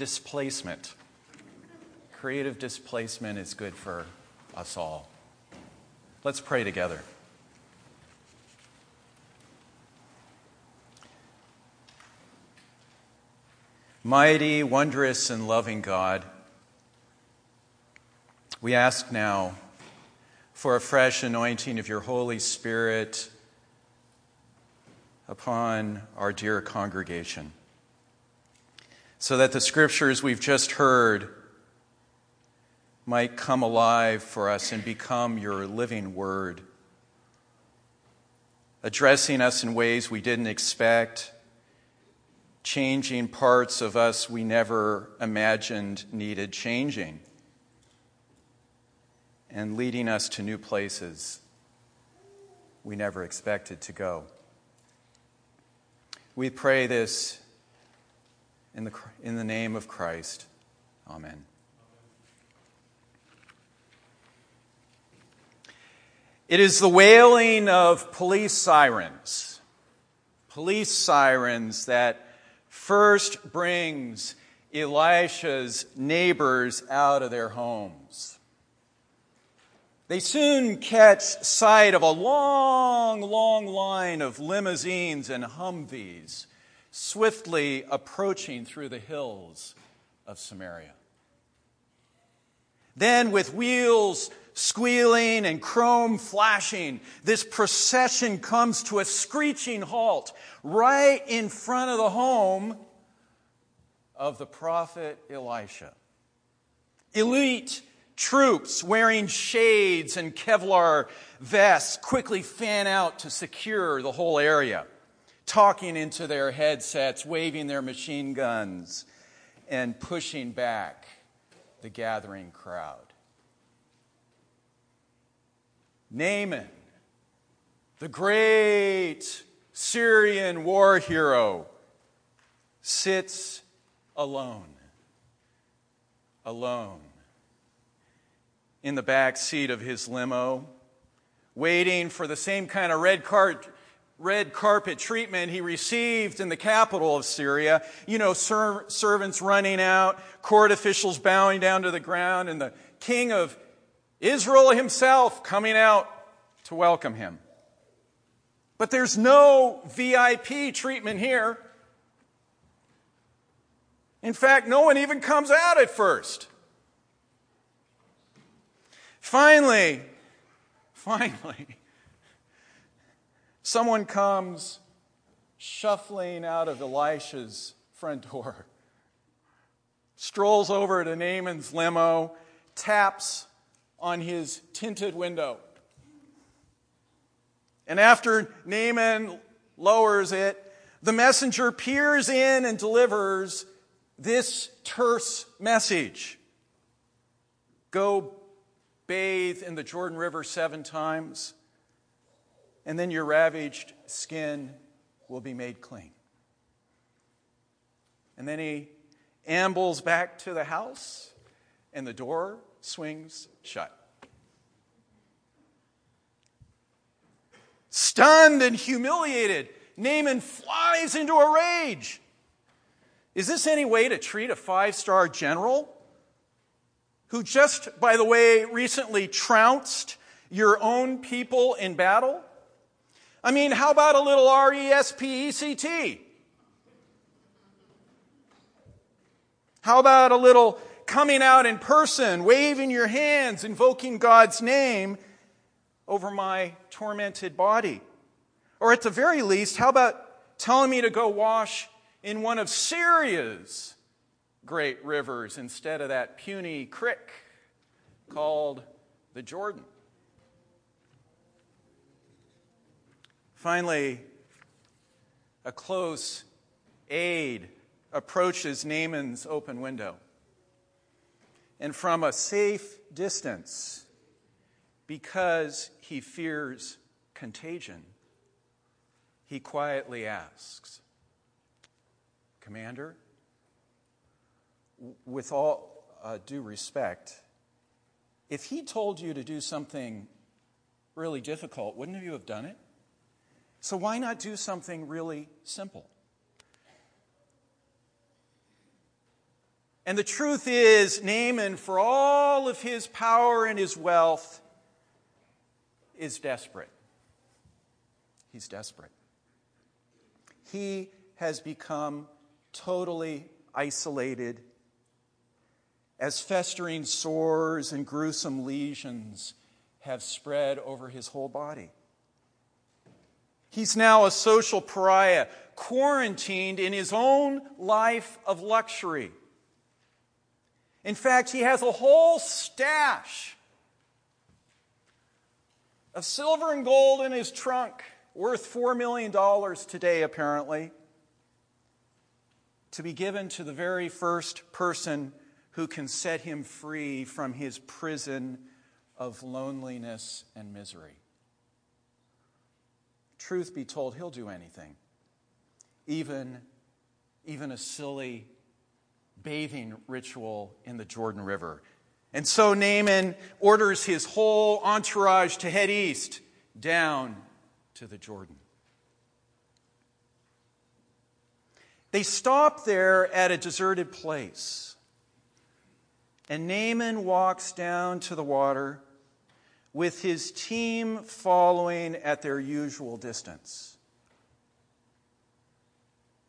displacement. Creative displacement is good for us all. Let's pray together. Mighty, wondrous, and loving God, we ask now for a fresh anointing of your Holy Spirit upon our dear congregation, so that the scriptures we've just heard might come alive for us and become your living word, addressing us in ways we didn't expect changing parts of us we never imagined needed changing, and leading us to new places we never expected to go. We pray this in the, in the name of Christ. Amen. It is the wailing of police sirens, police sirens that first brings Elisha's neighbors out of their homes. They soon catch sight of a long, long line of limousines and Humvees swiftly approaching through the hills of Samaria. Then, with wheels squealing and chrome flashing, this procession comes to a screeching halt right in front of the home of the prophet Elisha. Elite troops wearing shades and Kevlar vests quickly fan out to secure the whole area, talking into their headsets, waving their machine guns, and pushing back the gathering crowd. Naaman, the great Syrian war hero, sits alone. Alone. In the back seat of his limo, waiting for the same kind of red cart red carpet treatment he received in the capital of Syria. You know, ser- servants running out, court officials bowing down to the ground, and the king of Israel himself coming out to welcome him. But there's no VIP treatment here. In fact, no one even comes out at first. Finally, finally, someone comes shuffling out of Elisha's front door, strolls over to Naaman's limo, taps on his tinted window. And after Naaman lowers it, the messenger peers in and delivers this terse message Go bathe in the Jordan River seven times, and then your ravaged skin will be made clean. And then he ambles back to the house, and the door swings shut. Stunned and humiliated, Naaman flies into a rage. Is this any way to treat a five star general who just, by the way, recently trounced your own people in battle? I mean, how about a little R E S P E C T? How about a little coming out in person, waving your hands, invoking God's name over my tormented body? Or at the very least, how about telling me to go wash in one of Syria's great rivers instead of that puny creek called the Jordan? Finally, a close aide approaches Naaman's open window and from a safe distance, because he fears contagion, he quietly asks, Commander, with all uh, due respect, if he told you to do something really difficult, wouldn't you have done it? So why not do something really simple? And the truth is, Naaman, for all of his power and his wealth, is desperate. He's desperate. He has become totally isolated as festering sores and gruesome lesions have spread over his whole body. He's now a social pariah, quarantined in his own life of luxury. In fact, he has a whole stash of silver and gold in his trunk, worth $4 million today, apparently, to be given to the very first person who can set him free from his prison of loneliness and misery. Truth be told, he'll do anything, even, even a silly bathing ritual in the Jordan River. And so Naaman orders his whole entourage to head east down to the Jordan. They stop there at a deserted place. And Naaman walks down to the water with his team following at their usual distance.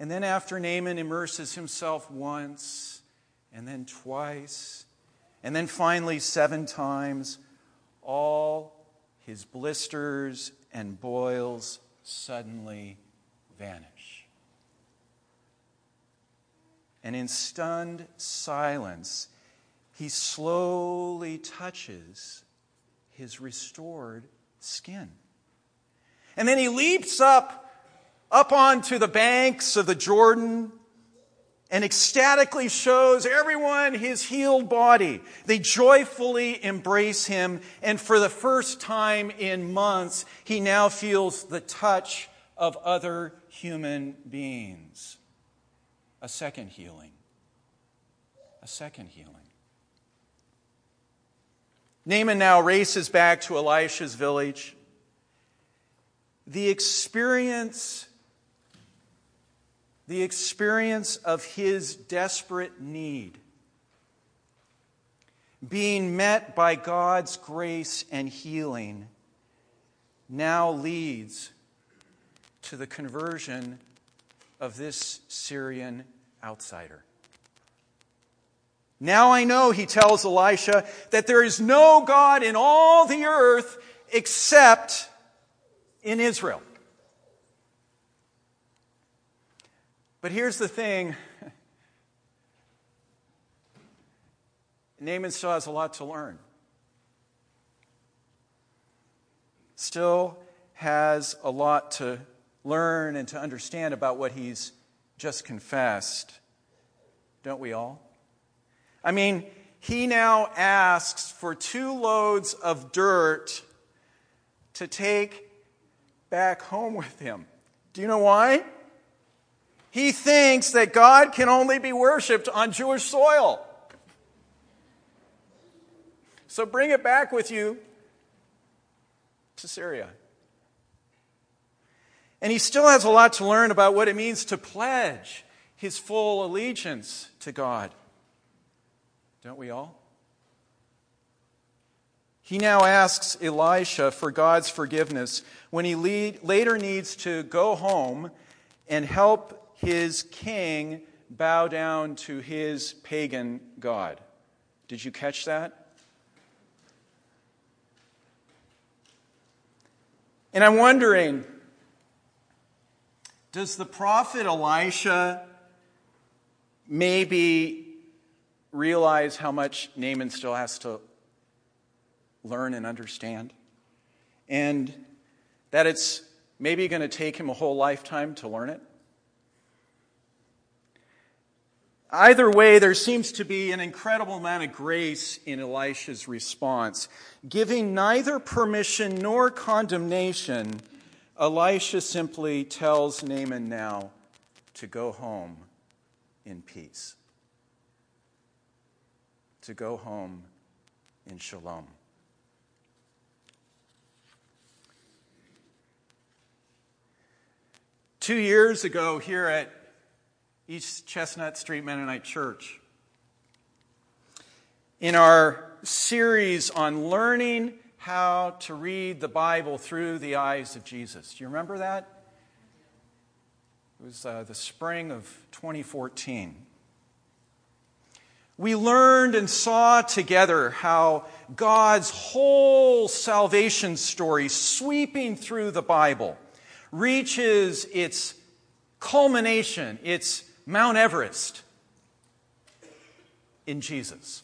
And then, after Naaman immerses himself once, and then twice, and then finally seven times, all his blisters and boils suddenly vanish. And in stunned silence, he slowly touches his restored skin. And then he leaps up, up onto the banks of the Jordan and ecstatically shows everyone his healed body. They joyfully embrace him, and for the first time in months, he now feels the touch of other human beings. A second healing. A second healing. Naaman now races back to Elisha's village. The experience the experience of his desperate need, being met by God's grace and healing, now leads to the conversion of this Syrian outsider. Now I know, he tells Elisha, that there is no God in all the earth except in Israel. But here's the thing Naaman still has a lot to learn. Still has a lot to learn and to understand about what he's just confessed. Don't we all? I mean, he now asks for two loads of dirt to take back home with him. Do you know why? He thinks that God can only be worshiped on Jewish soil. So bring it back with you to Syria. And he still has a lot to learn about what it means to pledge his full allegiance to God. Don't we all? He now asks Elisha for God's forgiveness when he lead, later needs to go home and help his king bow down to his pagan God. Did you catch that? And I'm wondering does the prophet Elisha maybe realize how much Naaman still has to learn and understand? And that it's maybe going to take him a whole lifetime to learn it? Either way, there seems to be an incredible amount of grace in Elisha's response. Giving neither permission nor condemnation, Elisha simply tells Naaman now to go home in peace, to go home in shalom. Two years ago, here at East Chestnut Street Mennonite Church. in our series on learning how to read the Bible through the eyes of Jesus. Do you remember that? It was uh, the spring of 2014. We learned and saw together how God's whole salvation story, sweeping through the Bible, reaches its culmination, its Mount Everest, in Jesus.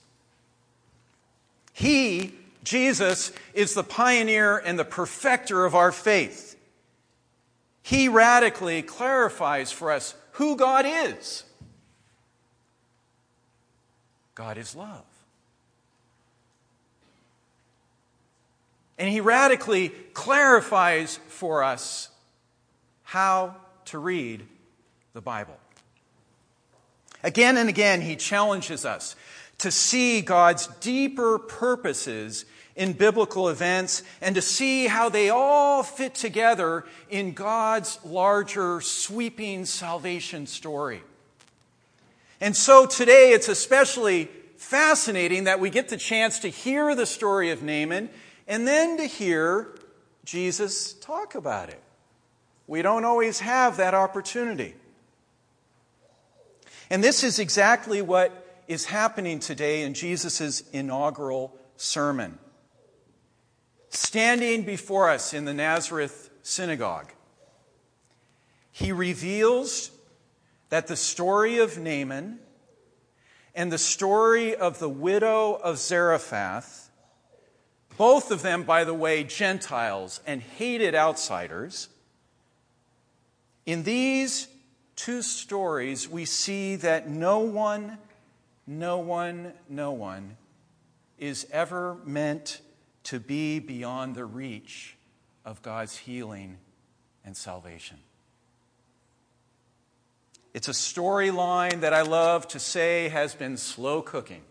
He, Jesus, is the pioneer and the perfecter of our faith. He radically clarifies for us who God is. God is love. And he radically clarifies for us how to read the Bible. Again and again, he challenges us to see God's deeper purposes in biblical events and to see how they all fit together in God's larger, sweeping salvation story. And so today it's especially fascinating that we get the chance to hear the story of Naaman and then to hear Jesus talk about it. We don't always have that opportunity. And this is exactly what is happening today in Jesus' inaugural sermon. Standing before us in the Nazareth synagogue, he reveals that the story of Naaman and the story of the widow of Zarephath, both of them, by the way, Gentiles and hated outsiders, in these two stories, we see that no one, no one, no one is ever meant to be beyond the reach of God's healing and salvation. It's a storyline that I love to say has been slow cooking.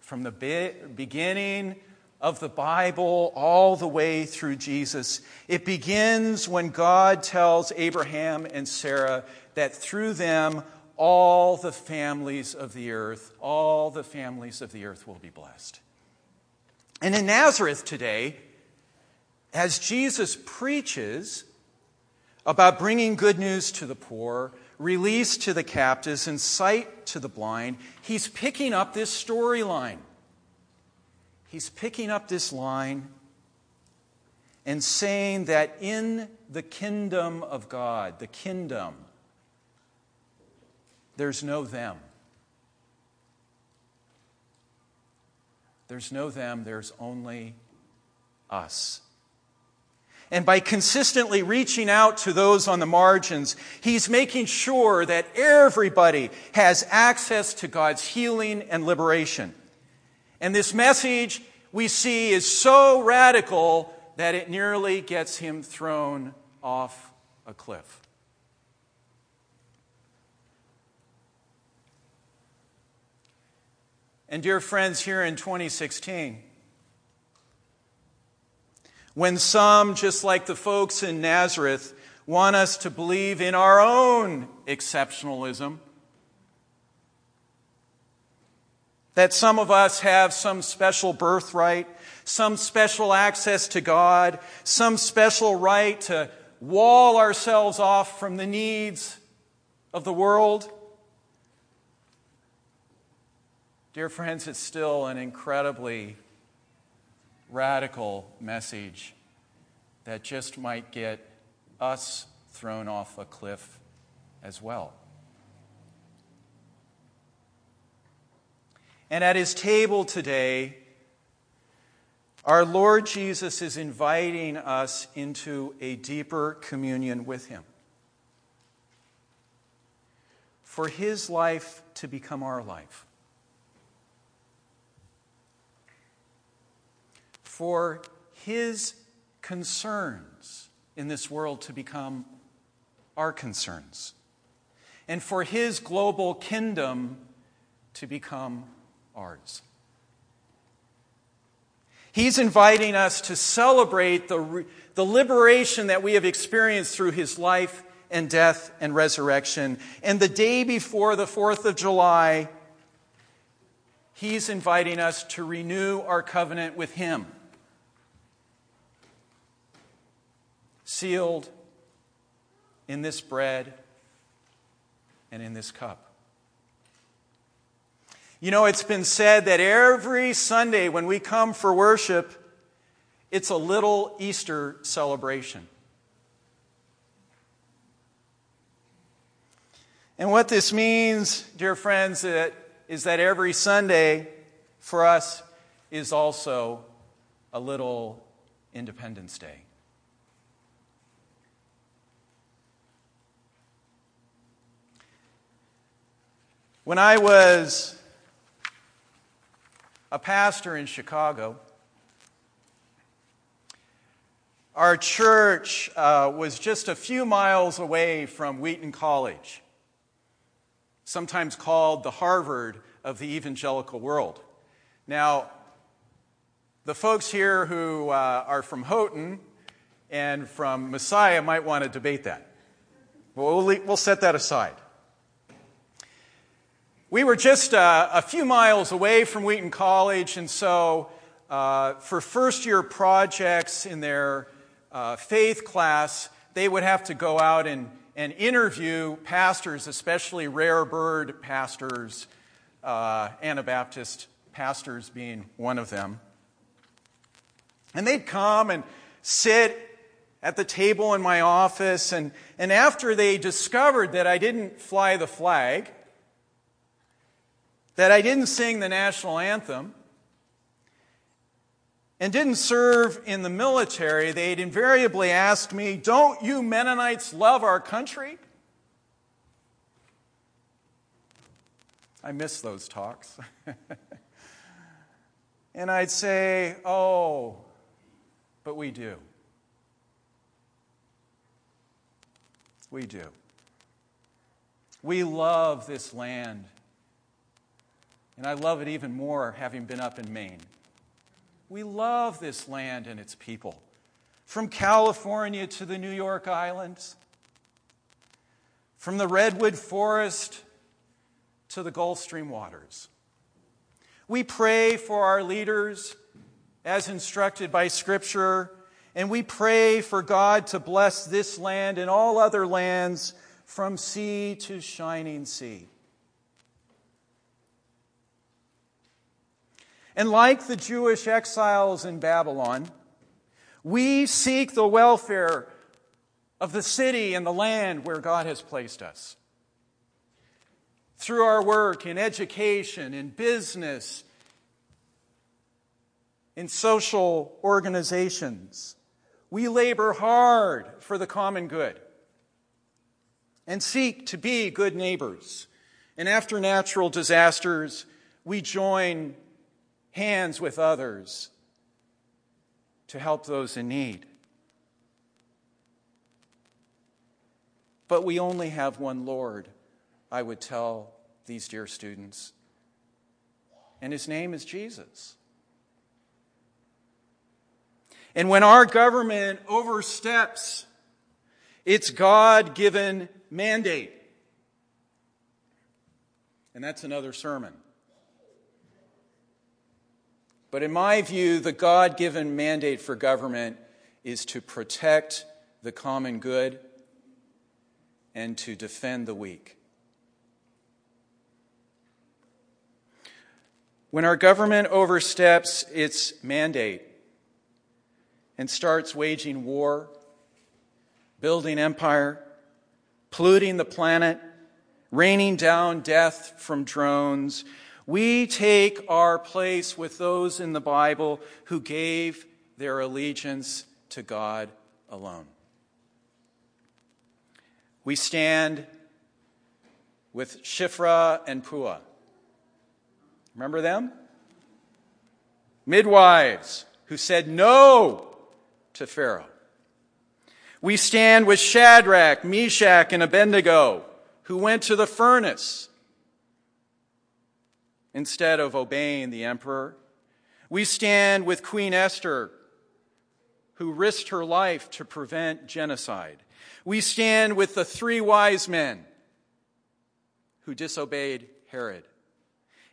From the be- beginning of the Bible all the way through Jesus, it begins when God tells Abraham and Sarah that through them all the families of the earth, all the families of the earth will be blessed. And in Nazareth today, as Jesus preaches about bringing good news to the poor, release to the captives, and sight to the blind, he's picking up this storyline. He's picking up this line and saying that in the kingdom of God, the kingdom, there's no them. There's no them, there's only us. And by consistently reaching out to those on the margins, he's making sure that everybody has access to God's healing and liberation. And this message we see is so radical that it nearly gets him thrown off a cliff. And, dear friends, here in 2016, when some, just like the folks in Nazareth, want us to believe in our own exceptionalism. That some of us have some special birthright, some special access to God, some special right to wall ourselves off from the needs of the world. Dear friends, it's still an incredibly radical message that just might get us thrown off a cliff as well. And at his table today, our Lord Jesus is inviting us into a deeper communion with him. For his life to become our life. For his concerns in this world to become our concerns, and for his global kingdom to become ours. He's inviting us to celebrate the, the liberation that we have experienced through his life and death and resurrection. And the day before the 4th of July, He's inviting us to renew our covenant with Him. Sealed in this bread and in this cup. You know, it's been said that every Sunday when we come for worship, it's a little Easter celebration. And what this means, dear friends, is that every Sunday for us is also a little Independence Day. When I was a pastor in Chicago, our church uh, was just a few miles away from Wheaton College, sometimes called the Harvard of the evangelical world. Now, the folks here who uh, are from Houghton and from Messiah might want to debate that. We'll, we'll set that aside. We were just uh, a few miles away from Wheaton College, and so uh, for first year projects in their uh, faith class, they would have to go out and, and interview pastors, especially rare bird pastors, uh, Anabaptist pastors being one of them. And they'd come and sit at the table in my office, and, and after they discovered that I didn't fly the flag, that I didn't sing the national anthem and didn't serve in the military, they'd invariably ask me, Don't you Mennonites love our country? I miss those talks. and I'd say, Oh, but we do. We do. We love this land and I love it even more having been up in Maine. We love this land and its people. From California to the New York Islands, from the redwood forest to the Gulf Stream waters. We pray for our leaders as instructed by Scripture, and we pray for God to bless this land and all other lands from sea to shining sea. And like the Jewish exiles in Babylon, we seek the welfare of the city and the land where God has placed us. Through our work in education, in business, in social organizations, we labor hard for the common good and seek to be good neighbors. And after natural disasters, we join hands with others to help those in need. But we only have one Lord, I would tell these dear students. And his name is Jesus. And when our government oversteps its God given mandate, and that's another sermon. But in my view, the God given mandate for government is to protect the common good and to defend the weak. When our government oversteps its mandate and starts waging war, building empire, polluting the planet, raining down death from drones, we take our place with those in the Bible who gave their allegiance to God alone. We stand with Shiphrah and Puah. Remember them? Midwives who said no to Pharaoh. We stand with Shadrach, Meshach, and Abednego who went to the furnace instead of obeying the emperor. We stand with Queen Esther, who risked her life to prevent genocide. We stand with the three wise men who disobeyed Herod.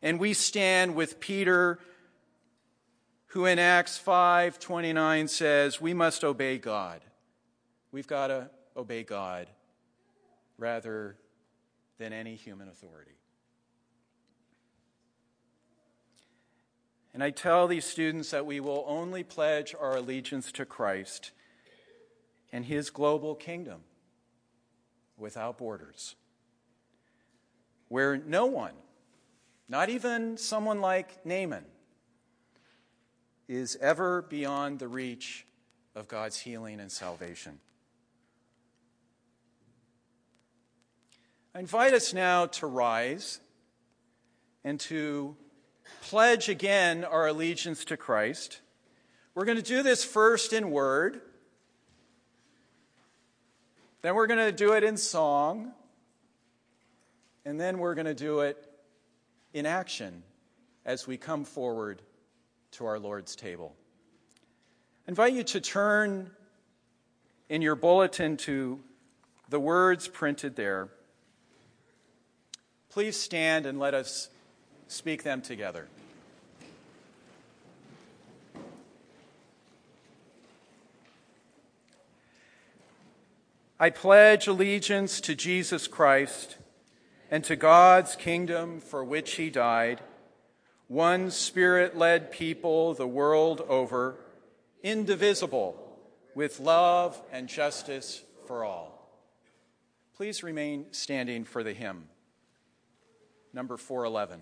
And we stand with Peter, who in Acts 5 29 says, We must obey God. We've got to obey God rather than any human authority. And I tell these students that we will only pledge our allegiance to Christ and his global kingdom without borders, where no one, not even someone like Naaman, is ever beyond the reach of God's healing and salvation. I invite us now to rise and to pledge again our allegiance to Christ. We're going to do this first in word, then we're going to do it in song, and then we're going to do it in action as we come forward to our Lord's table. I invite you to turn in your bulletin to the words printed there. Please stand and let us speak them together. I pledge allegiance to Jesus Christ and to God's kingdom for which he died, one spirit led people the world over, indivisible, with love and justice for all. Please remain standing for the hymn number 411.